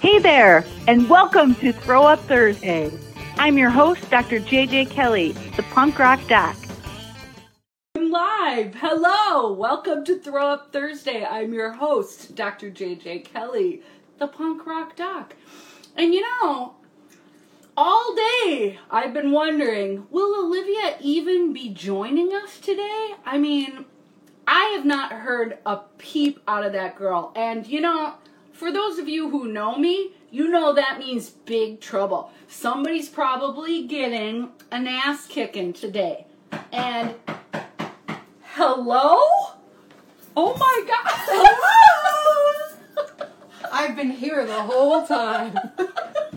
Hey there, and welcome to Throw Up Thursday. I'm your host, Dr. JJ Kelly, the punk rock doc. I'm live. Hello. Welcome to Throw Up Thursday. I'm your host, Dr. JJ Kelly, the punk rock doc. And you know, all day I've been wondering, will Olivia even be joining us today? I mean, I have not heard a peep out of that girl. And you know, for those of you who know me, you know that means big trouble. Somebody's probably getting an ass kicking today. And hello? Oh my god. Hello? I've been here the whole time.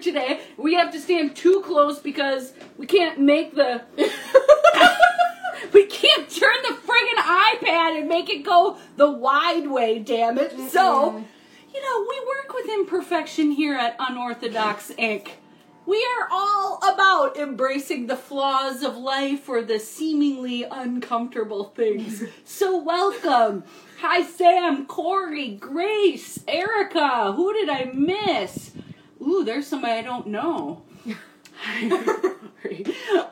together today. We have to stand too close because we can't make the. we can't turn the friggin' iPad and make it go the wide way, damn it. So, you know, we work with imperfection here at Unorthodox Inc. We are all about embracing the flaws of life or the seemingly uncomfortable things. so, welcome. Hi, Sam, Corey, Grace, Erica. Who did I miss? Ooh, there's somebody I don't know.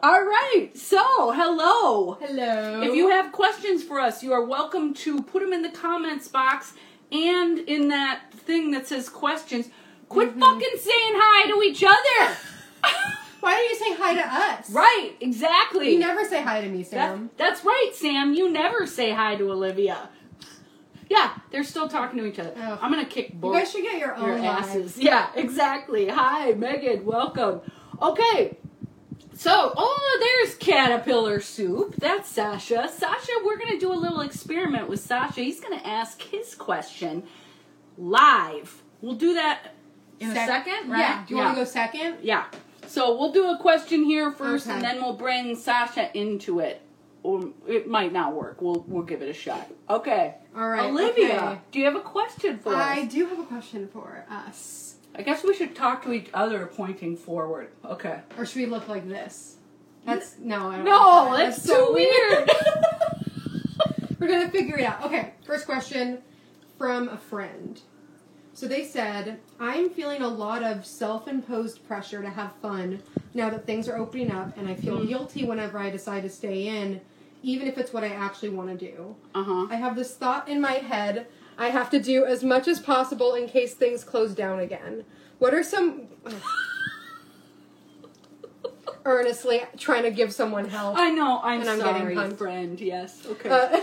all right, so hello. Hello. If you have questions for us, you are welcome to put them in the comments box and in that thing that says questions. Quit mm-hmm. fucking saying hi to each other. Why don't you say hi to us? right, exactly. You never say hi to me, That- Sam. that's right, Sam. You never say hi to Olivia. Yeah, they're still talking to each other. Oh. I'm gonna kick both. You guys should get your your own asses. lives. Yeah, exactly. Hi, Megan. Welcome. Okay. So, oh, there's caterpillar soup. That's Sasha. Sasha, we're gonna do a little experiment with Sasha. He's gonna ask his question live. We'll do that in a second, right? Yeah. Do you want to go second? Yeah. So we'll do a question here first, Okay. and then we'll bring Sasha into it. Or it might not work. We'll we'll give it a shot. Okay. All right. Olivia, okay. do you have a question for us? I do have a question for us. I guess we should talk to each other pointing forward. Okay. Or should we look like this? That's no. I don't No, that. that's too weird. We're gonna figure it out. Okay. First question from a friend. So they said, I'm feeling a lot of self imposed pressure to have fun now that things are opening up, and I feel Mm-hmm. guilty whenever I decide to stay in, even if it's what I actually want to do. Uh huh. I have this thought in my head I have to do as much as possible in case things close down again. What are some. Earnestly trying to give someone help. I know. I'm, sorry. And I'm getting sorry, pumped. friend. Yes. Okay. Uh,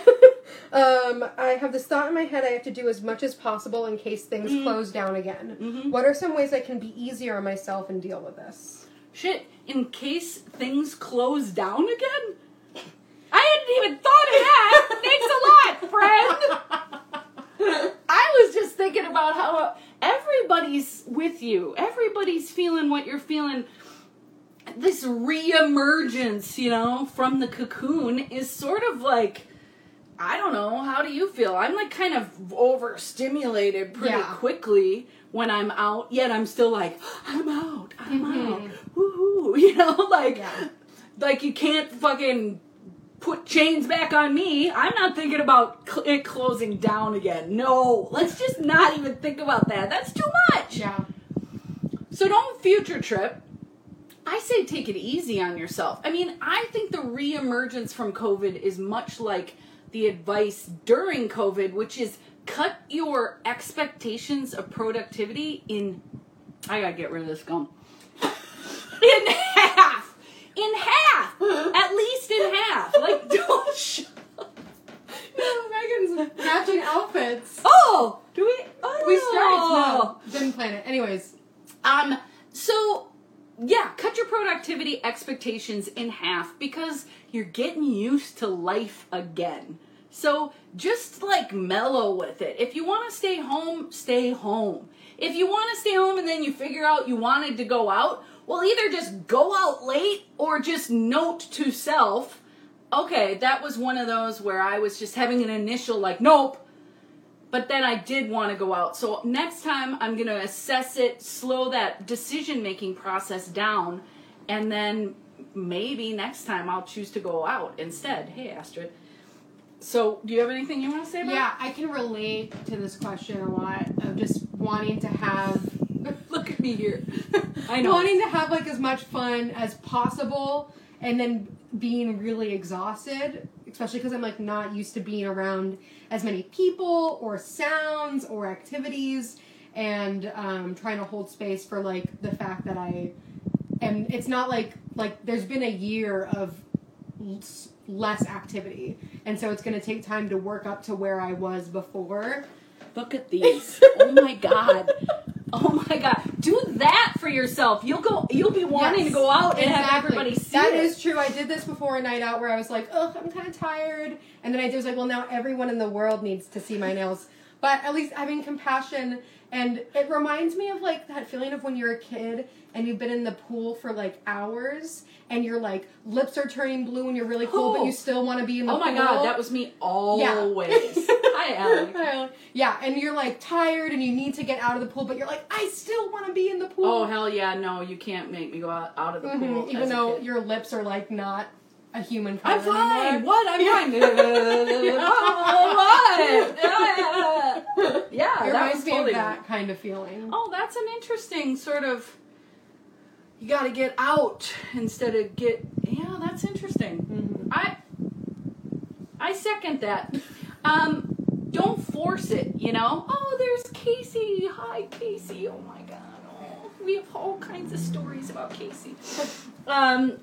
um, I have this thought in my head I have to do as much as possible in case things Mm. close down again. Mhm. What are some ways I can be easier on myself and deal with this? Shit. In case things close down again. I hadn't even thought of that. Thanks a lot, friend. I was just thinking about how everybody's with you. Everybody's feeling what you're feeling. This reemergence, you know, from the cocoon is sort of like I don't know, how do you feel? I'm like kind of overstimulated pretty Yeah. quickly when I'm out, yet I'm still like, I'm out, I'm mm-hmm. out, woohoo, you know, like Yeah. like you can't fucking put chains back on me. I'm not thinking about cl- it closing down again. No, let's just not even think about that. That's too much. Yeah. So don't future trip. I say take it easy on yourself. I mean, I think the reemergence from COVID is much like the advice during COVID, which is cut your expectations of productivity in. I gotta get rid of this gum. In half! In half! At least in half! Like, don't. Sh- No, Megan's matching outfits. oh! Do we? Oh! We striped. No, didn't plan it. Anyways, Um, so yeah, cut your productivity expectations in half because you're getting used to life again. So just like mellow with it. If you want to stay home, stay home. If you want to stay home and then you figure out you wanted to go out, well, either just go out late or just note to self, okay, that was one of those where I was just having an initial like, nope, but then I did want to go out. So next time I'm going to assess it, slow that decision making process down, and then maybe next time I'll choose to go out instead. Hey, Astrid. So, do you have anything you want to say about Yeah, I can relate to this question a lot of just wanting to have? Look at me here. I know. wanting to have like as much fun as possible and then being really exhausted especially because i'm like not used to being around as many people or sounds or activities and um, trying to hold space for like the fact that i am it's not like like there's been a year of less activity and so it's going to take time to work up to where i was before Look at these. oh my god. Oh my god. Do that for yourself. You'll go you'll be wanting Yes, to go out and have exactly. everybody see That it. is true. I did this before a night out where I was like, "Oh, I'm kind of tired," and then I was like, "Well, now everyone in the world needs to see my nails." But at least having compassion, and it reminds me of like that feeling of when you're a kid and you've been in the pool for like hours and your like lips are turning blue and you're really cold, but Oh. you still want to be in the pool. Oh my pool. god, that was me always. Hi, Alec. Hi. Yeah, and you're like tired and you need to get out of the pool, but you're like, I still want to be in the pool. Oh hell yeah, no, you can't make me go out, out of the Mhm, pool. Even though your lips are like not a human I'm fine. anymore. What? I'm fine. what? Yeah, It that reminds was me totally of that kind of feeling. Oh, that's an interesting sort of. You got to get out instead of get. Yeah, that's interesting. Mhm. I. I second that. Um, don't force it. You know. Oh, there's Casey. Hi, Casey. Oh my God. Oh, we have all kinds of stories about Casey. Um,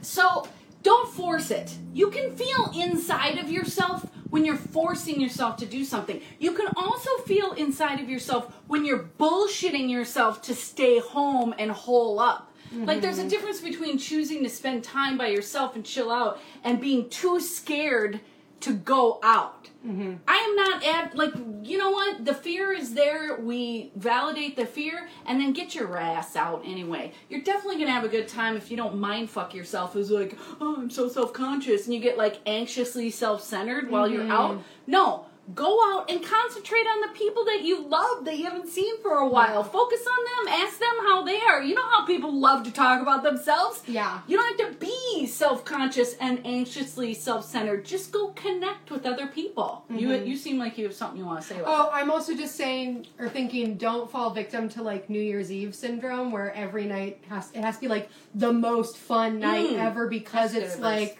so don't force it. You can feel inside of yourself when you're forcing yourself to do something. You can also feel inside of yourself when you're bullshitting yourself to stay home and hole up. Like there's a mm-hmm. difference between choosing to spend time by yourself and chill out and being too scared to go out. Mm-hmm. I am not at like you know what the fear is there. We validate the fear and then get your ass out anyway. You're definitely gonna have a good time if you don't mind fuck yourself. As like oh I'm so self conscious and you get like anxiously self centered while you're out. Mm-hmm. No. Go out and concentrate on the people that you love that you haven't seen for a while. Focus on them. Ask them how they are. You know how people love to talk about themselves? Yeah. You don't have to be self conscious and anxiously self centered. Just go connect with other people. You you seem like you have something you want to say about Oh, I'm also just saying or thinking don't fall victim to like New Year's Eve syndrome where every night has it has to be like the most fun night Mm. ever because That's it's like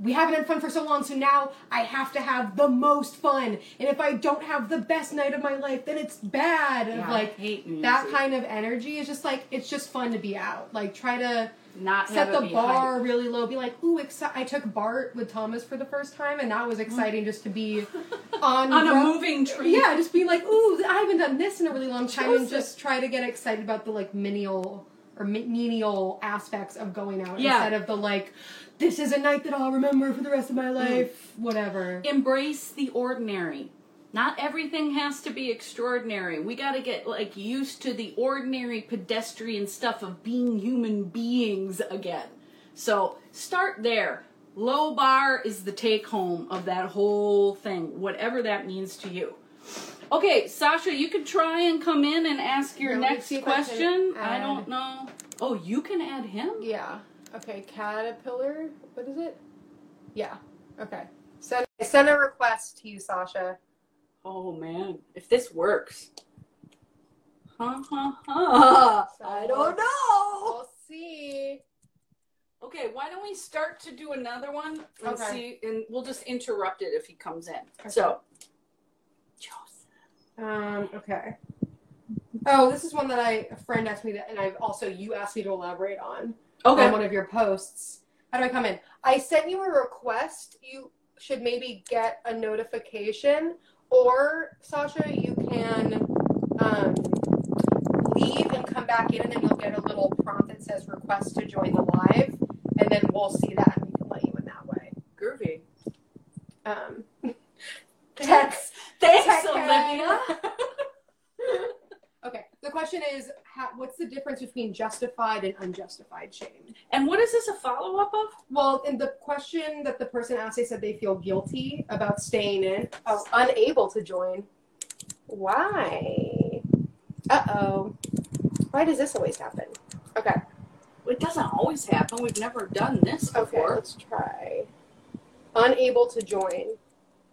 we haven't had fun for so long, so now I have to have the most fun. And if I don't have the best night of my life, then it's bad. And Yeah, like hate New Year's that kind of energy is just like it's just fun to be out. Like try to Not set the bar hype. really low. Be like, ooh, exci- I took BART with Thomas for the first time, and that was exciting just to be on on a moving train. Yeah, just be like, ooh, I haven't done this in a really long time, and just try to get excited about the like menial or menial aspects of going out Yeah. instead of the like, this is a night that I'll remember for the rest of my Mm. life, whatever. Embrace the ordinary. Not everything has to be extraordinary. We got to get like used to the ordinary pedestrian stuff of being human beings again. So start there. Low bar is the take home of that whole thing, whatever that means to you. Okay, Sasha, you can try and come in and ask your me next if I question. I don't know. Oh, you can add him? Yeah. Okay, caterpillar. What is it? Yeah. Okay. Send send a request to you, Sasha. Oh man, if this works. Ha ha ha. I don't know. We'll see. Okay, why don't we start to do another one and Okay. see, and we'll just interrupt it if he comes in. Okay. So, Joseph. Um, okay. Oh, this is one that I a friend asked me to, and I've also you asked me to elaborate on Okay. on one of your posts. How do I come in? I sent you a request. You should maybe get a notification, or Sasha, you can um, leave and come back in, and then you'll get a little prompt that says "request to join the live," and then we'll see that and we can let you in that way. Groovy. Um, text. Thanks, Olivia. The question is, how, what's the difference between justified and unjustified shame? And what is this a follow up of? Well, in the question that the person asked, they said they feel guilty about staying in, oh, unable to join. Why? Uh oh. Why does this always happen? Okay. It doesn't always happen. We've never done this before Okay, let's try. Unable to join.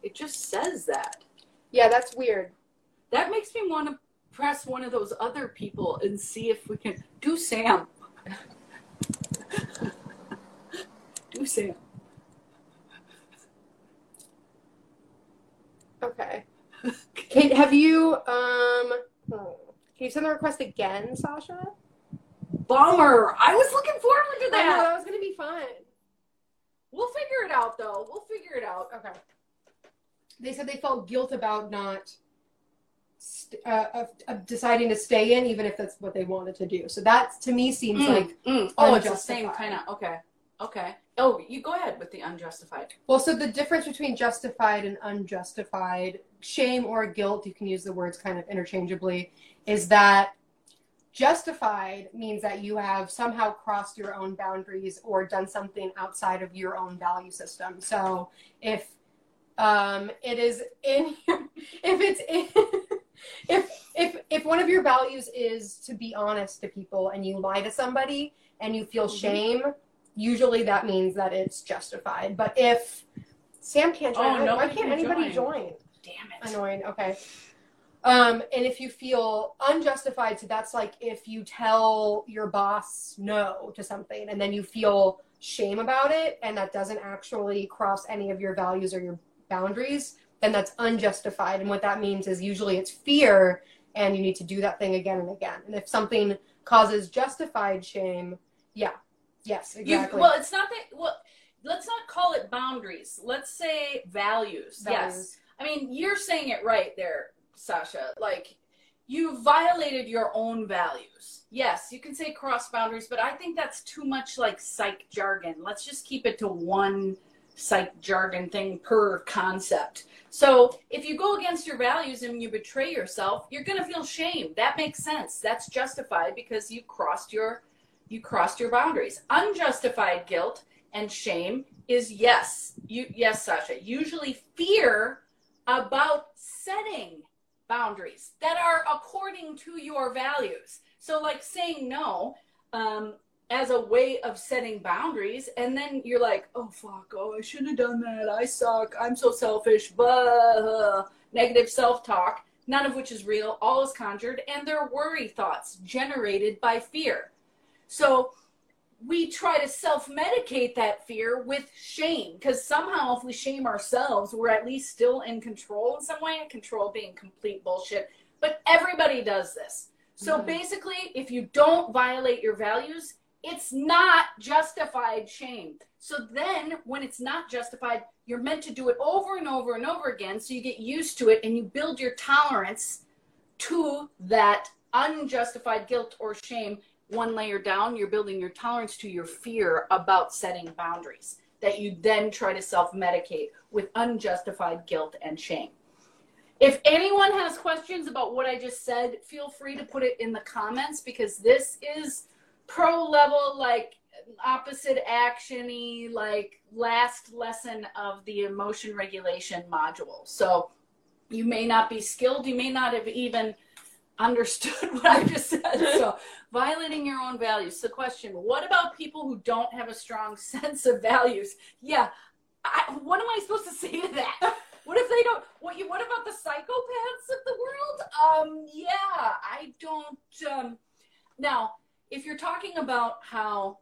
It just says that. Yeah, that's weird. That makes me want to press one of those other people and see if we can do Sam. do Sam. Okay. Kate, have you um? hmm, Can you send the request again, Sasha? Bummer. I was looking forward to I know that. that was gonna be fun. We'll figure it out though. We'll figure it out. Okay. They said they felt guilt about not st- uh, of, of deciding to stay in, even if that's what they wanted to do. So that to me seems Mm, like mm. Oh, it's the same kind of. Okay. Okay. Oh, you go ahead with the unjustified. well. So the difference between justified and unjustified shame or guilt, you can use the words kind of interchangeably, is that justified means that you have somehow crossed your own boundaries or done something outside of your own value system. So if um, it is in if it's in, if if if one of your values is to be honest to people and you lie to somebody and you feel Mhm. shame usually that means that it's justified but if sam can't join Oh, why can't can anybody join. join Damn it. annoying okay um and if you feel unjustified so that's like if you tell your boss no to something and then you feel shame about it and that doesn't actually cross any of your values or your boundaries then that's unjustified and what that means is usually it's fear and you need to do that thing again and again and if something causes justified shame yeah yes You- exactly well, it's not that. Well, let's not call it boundaries. Let's say values. Yes. I mean, you're saying it right there, Sasha. Like, you violated your own values. Yes, you can say cross boundaries, but I think that's too much like psych jargon. Let's just keep it to one psych jargon thing per concept. So if you go against your values and you betray yourself, you're going to feel shame. That makes sense. That's justified because you crossed your you crossed your boundaries. Unjustified guilt and shame is yes, you yes, Sasha. Usually fear about setting boundaries that are according to your values. So, like saying no um, as a way of setting boundaries, and then you're like, oh fuck, oh I shouldn't have done that. I suck. I'm so selfish. Blah. Negative self-talk, none of which is real. All is conjured, and they're worry thoughts generated by fear. So we try to self medicate that fear with shame because somehow, if we shame ourselves, we're at least still in control in some way. Control being complete bullshit. But everybody does this. So Mhm. basically, if you don't violate your values, it's not justified shame. So then, when it's not justified, you're meant to do it over and over and over again. So you get used to it and you build your tolerance to that unjustified guilt or shame one layer down, you're building your tolerance to your fear about setting boundaries that you then try to self medicate with unjustified guilt and shame. If anyone has questions about what I just said, feel free to put it in the comments because this is pro level, like opposite actiony, like last lesson of the emotion regulation module. So you may not be skilled, you may not have even understood what I just said. So violating your own values. The question, what about people who don't have a strong sense of values? Yeah, I, what am I supposed to say to that? What if they don't? What you? What about the psychopaths of the world? Um, yeah, I don't. Um, now, if you're talking about how,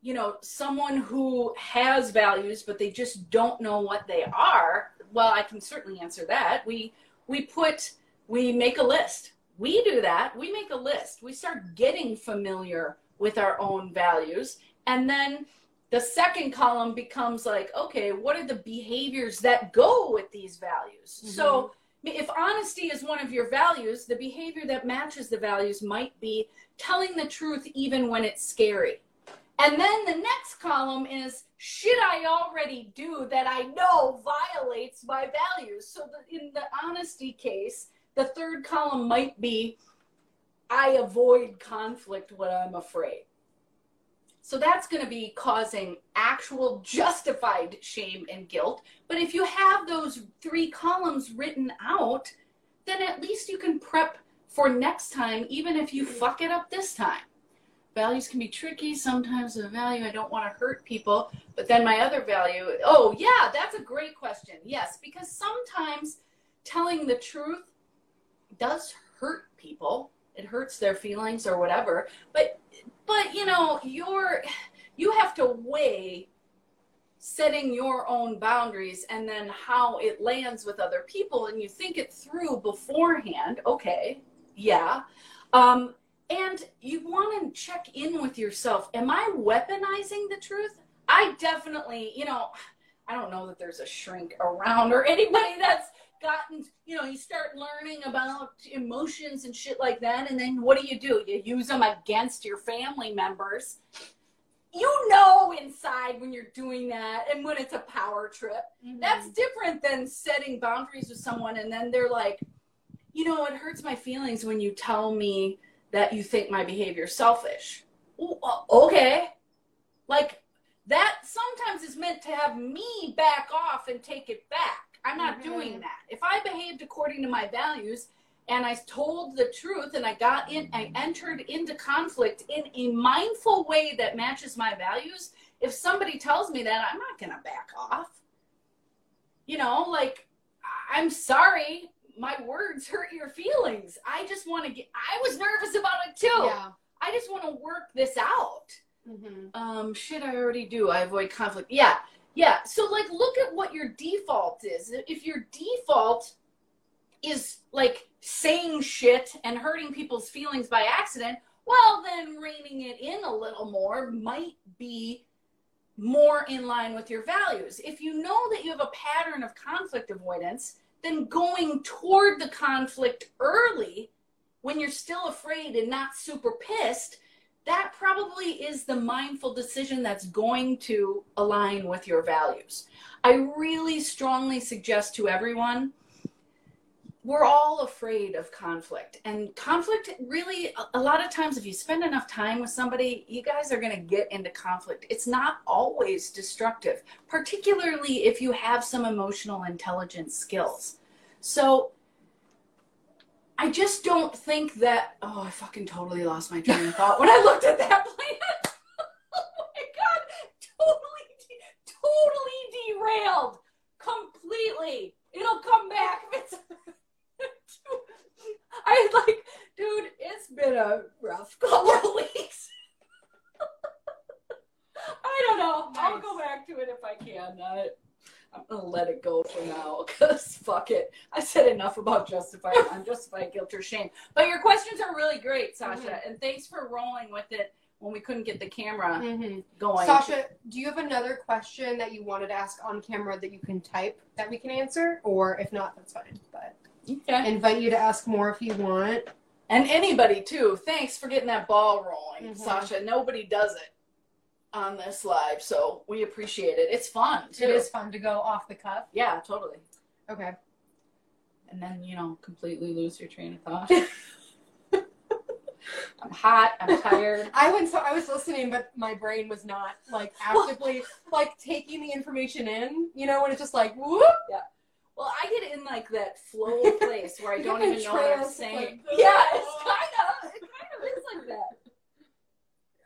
you know, someone who has values but they just don't know what they are, well, I can certainly answer that. We we put we make a list. We do that. We make a list. We start getting familiar with our own values, and then the second column becomes like, okay, what are the behaviors that go with these values? Mm-hmm. So if honesty is one of your values, the behavior that matches the values might be telling the truth even when it's scary. And then the next column is shit I already do that I know violates my values. So the, in the honesty case, the third column might be I avoid conflict when I'm afraid. So that's going to be causing actual justified shame and guilt. But if you have those three columns written out, then at least you can prep for next time, even if you fuck it up this time. Values can be tricky. Sometimes the value, I don't want to hurt people. But then my other value, oh, yeah, that's a great question. Yes, because sometimes telling the truth does hurt people. It hurts their feelings or whatever. But, but you know, you're, you have to weigh setting your own boundaries and then how it lands with other people and you think it through beforehand okay yeah. Um, and you want to check in with yourself. Am i weaponizing the truth? I definitely you know i don't know that there's a shrink around or anybody that's gotten you know you start learning about emotions and shit like that and then what do you do? You use them against your family members. You know inside when you're doing that and when it's a power trip. Mm-hmm. That's different than setting boundaries with someone and then they're like, you know, it hurts my feelings when you tell me that you think my behavior is selfish. Okay. Like that sometimes is meant to have me back off and take it back. I'm not mm-hmm. doing that. If I behaved according to my values, and I told the truth and I got in, I entered into conflict in a mindful way that matches my values. If somebody tells me that, I'm not going to back off. You know, like, I'm sorry, my words hurt your feelings. I just want to get, I was nervous about it too. Yeah. I just want to work this out. Mm-hmm. Um, shit, I already do. I avoid conflict. Yeah. Yeah. So, like, look at what your default is. If your default is like saying shit and hurting people's feelings by accident, well, then reining it in a little more might be more in line with your values. If you know that you have a pattern of conflict avoidance, then going toward the conflict early when you're still afraid and not super pissed, that probably is the mindful decision that's going to align with your values. I really strongly suggest to everyone we're all afraid of conflict. And conflict really a lot of times if you spend enough time with somebody you guys are going to get into conflict. It's not always destructive particularly if you have some emotional intelligence skills. So i just don't think that oh i fucking totally lost my train of thought when i looked at that plan. Oh my god totally totally derailed completely. It'll come back I like, dude, it's been a rough couple of weeks. I don't know. Nice. I'll go back to it if I can. Uh, I'm gonna let it go for now because fuck it. I said enough about justifying unjustified guilt or shame. But your questions are really great, Sasha, mm-hmm. and thanks for rolling with it when we couldn't get the camera mm-hmm. going. Sasha, do you have another question that you wanted to ask on camera that you can type that we can answer, or if not, that's fine. But Okay. Invite you to ask more if you want. And anybody too. Thanks for getting that ball rolling, mm-hmm. Sasha. Nobody does it on this live, so we appreciate it. It's fun too. It is fun to go off the cuff. Yeah, totally. Okay. And then you know completely lose your train of thought. I'm hot. I'm tired. I went so I was listening, but my brain was not like actively like taking the information in. You know, when it's just like whoop. Yeah. Well, I get in like that flow place where I don't even know what I'm saying. Like, yeah, it's kind of it kind of is like that.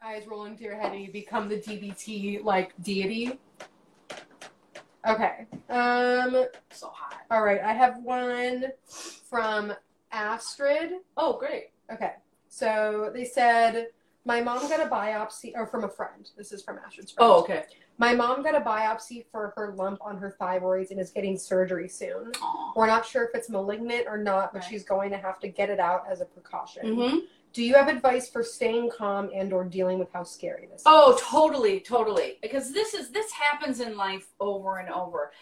Eyes rolling to your head, and you become the DBT like deity. Okay. Um. So hot. All right, I have one from Astrid. Oh, great. Okay. So they said my mom got a biopsy, or from a friend. This is from Astrid's friend. Oh, okay. My mom got a biopsy for her lump on her thyroids and is getting surgery soon. Aww. We're not sure if it's malignant or not, but right. she's going to have to get it out as a precaution. Mm-hmm. Do you have advice for staying calm and or dealing with how scary this oh, is? Oh, totally, totally. Because this is this happens in life over and over.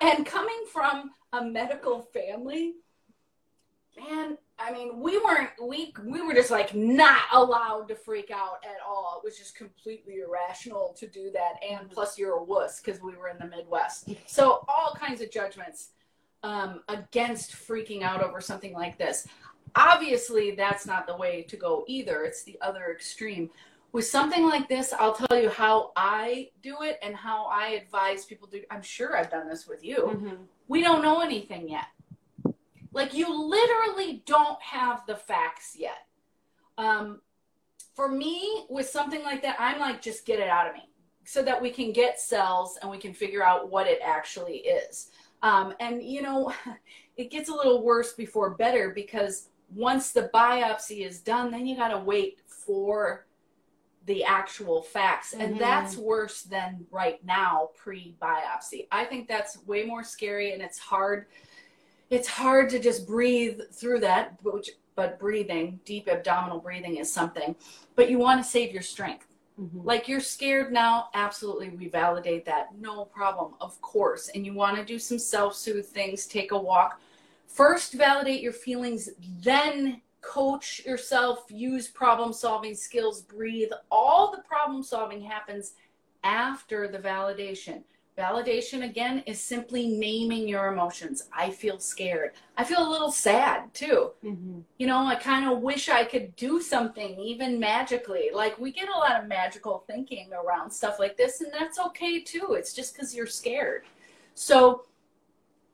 And coming from a medical family, man, I mean, we weren't we we were just like not allowed to freak out at all. It was just completely irrational to do that. And mm-hmm. plus, you're a wuss because we were in the Midwest. So all kinds of judgments um, against freaking out over something like this. Obviously, that's not the way to go either. It's the other extreme. With something like this, I'll tell you how I do it and how I advise people to. I'm sure I've done this with you. Mm-hmm. We don't know anything yet Like you literally don't have the facts yet. Um, for me, with something like that, I'm like, just get it out of me so that we can get cells and we can figure out what it actually is. Um, and, you know, it gets a little worse before better because once the biopsy is done, then you got to wait for the actual facts. And Mhm. that's worse than right now pre biopsy. I think that's way more scary and it's hard. It's hard to just breathe through that, which, but breathing, deep abdominal breathing is something. But you want to save your strength. Mhm. Like you're scared now, absolutely, we validate that. No problem, of course. And you want to do some self soothe things, take a walk. First, validate your feelings, then coach yourself, use problem solving skills, breathe. All the problem solving happens after the validation. Validation, again, is simply naming your emotions. I feel scared. I feel a little sad too Mhm. you know, I kind of wish I could do something even magically. Like we get a lot of magical thinking around stuff like this, and that's okay too. It's just because you're scared. So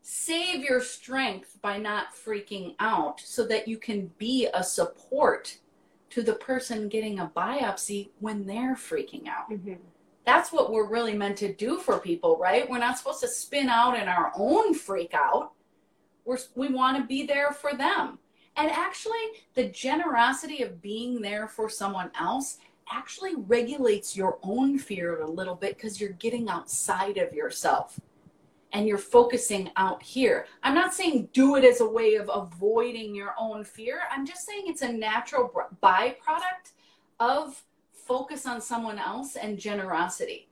save your strength by not freaking out so that you can be a support to the person getting a biopsy when they're freaking out Mhm. That's what we're really meant to do for people, right? We're not supposed to spin out in our own freak out. We're, we want to be there for them. And actually, the generosity of being there for someone else actually regulates your own fear a little bit because you're getting outside of yourself and you're focusing out here. I'm not saying do it as a way of avoiding your own fear. I'm just saying it's a natural byproduct of focus on someone else and generosity.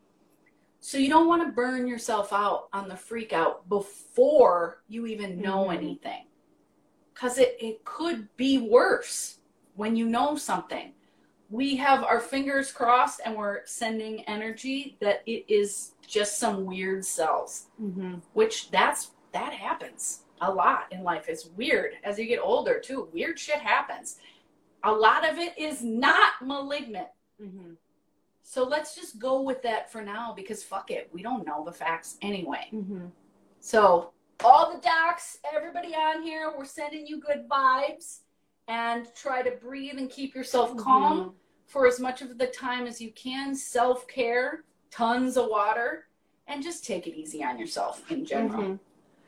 So you don't want to burn yourself out on the freak out before you even know Mhm. anything. Because it, it could be worse when you know something. We have our fingers crossed and we're sending energy that it is just some weird cells Mhm. which that's that happens a lot in life it's weird as you get older too weird shit happens a lot of it is not malignant Mhm. so let's just go with that for now because fuck it we don't know the facts anyway Mhm. so all the docs everybody on here we're sending you good vibes and try to breathe and keep yourself calm for as much of the time as you can self-care tons of water and just take it easy on yourself in general Mhm.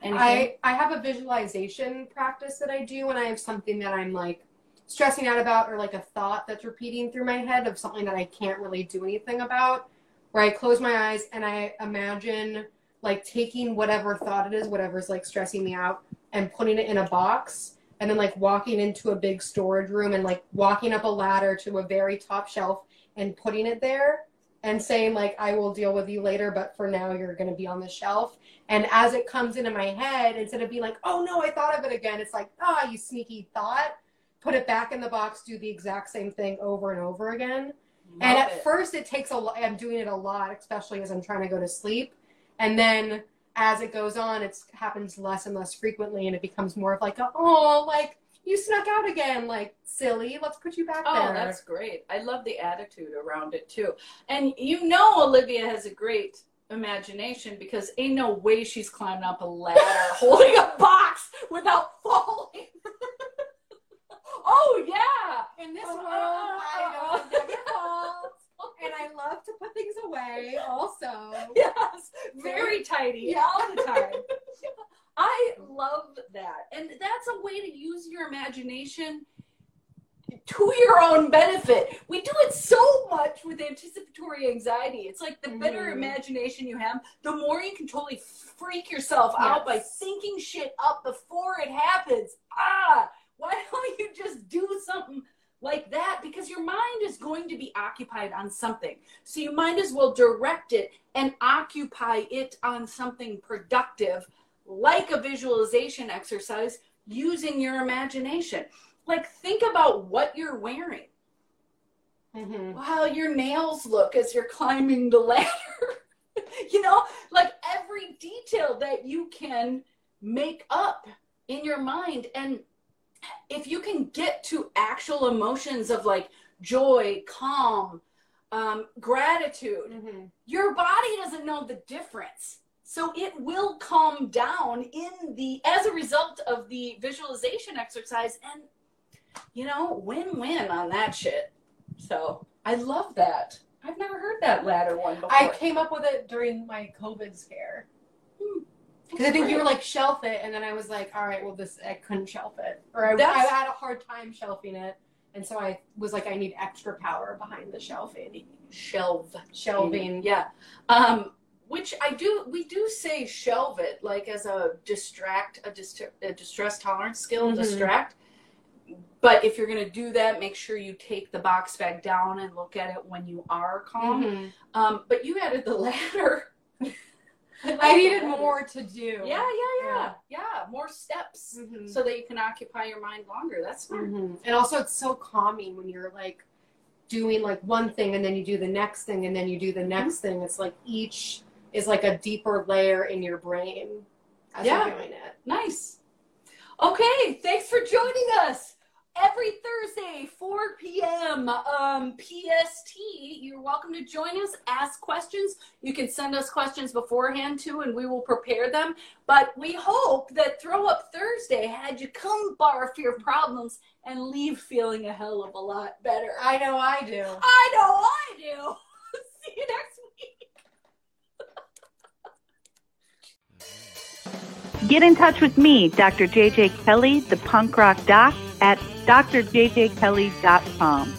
I, I have a visualization practice that I do when I have something that I'm like stressing out about or like a thought that's repeating through my head of something that I can't really do anything about. Where I close my eyes and I imagine like taking whatever thought it is, whatever's like stressing me out, and putting it in a box and then like walking into a big storage room and like walking up a ladder to a very top shelf and putting it there and saying like I will deal with you later, but for now you're going to be on the shelf. And as it comes into my head, instead of being like, oh no, I thought of it again, it's like, ah, you sneaky thought. Put it back in the box, do the exact same thing over and over again. and at it. first, it takes a lot. I'm doing it a lot, especially as I'm trying to go to sleep. And then as it goes on, it happens less and less frequently, and it becomes more of like, a, oh, like you snuck out again, like silly. Let's put you back Oh, there. that's great. I love the attitude around it too. And you know Olivia has a great imagination because ain't no way she's climbing up a ladder holding a box without falling. oh yeah. In this world, I never fall, and I love to put things away. Also, Yes, very tidy Yeah. all the time. I love that. And that's a way to use your imagination to your own benefit. We do it so much with anticipatory anxiety. It's like the better Mhm. imagination you have, the more you can totally freak yourself out by Yes. thinking shit up before it happens. Ah, why don't you just do something like that? Because your mind is going to be occupied on something. So you might as well direct it and occupy it on something productive, like a visualization exercise using your imagination. Like, think about what you're wearing, Mhm. how your nails look as you're climbing the ladder. you know, like every detail that you can make up in your mind. And if you can get to actual emotions of like joy, calm, um, gratitude, Mhm. your body doesn't know the difference. So it will calm down in the as a result of the visualization exercise and you know, win-win on that shit. So I love that. I've never heard that ladder one before. I came up with it during my COVID scare. Because I think you were like shelf it, and then I was like, all right, well, this I couldn't shelf it, or I, I had a hard time shelving it, and so I was like, I need extra power behind the shelving. shelve Shelving. Yeah. Um, which I do, we do say shelve it like as a distract, a, dist- a distress tolerance skill, Mhm. distract. But if you're going to do that, make sure you take the box back down and look at it when you are calm. Mhm. Um, but you added the ladder. I needed more to do. Yeah, yeah, yeah, yeah. More steps Mhm. so that you can occupy your mind longer. That's smart. Mhm. And also, it's so calming when you're like doing like one thing, and then you do the next thing, and then you do the next thing. It's like each is like a deeper layer in your brain as Yeah. you're doing it. Nice. Okay, thanks for joining us. Every Thursday, 4 p.m. Um, PST. You're welcome to join us. Ask questions. You can send us questions beforehand too, and we will prepare them. But we hope that Throw Up Thursday had you come barf your problems and leave feeling a hell of a lot better. I know I do. I know I do. See you next week. Get in touch with me, Dr. JJ Kelly, the punk rock doc, at drjjkelly.com.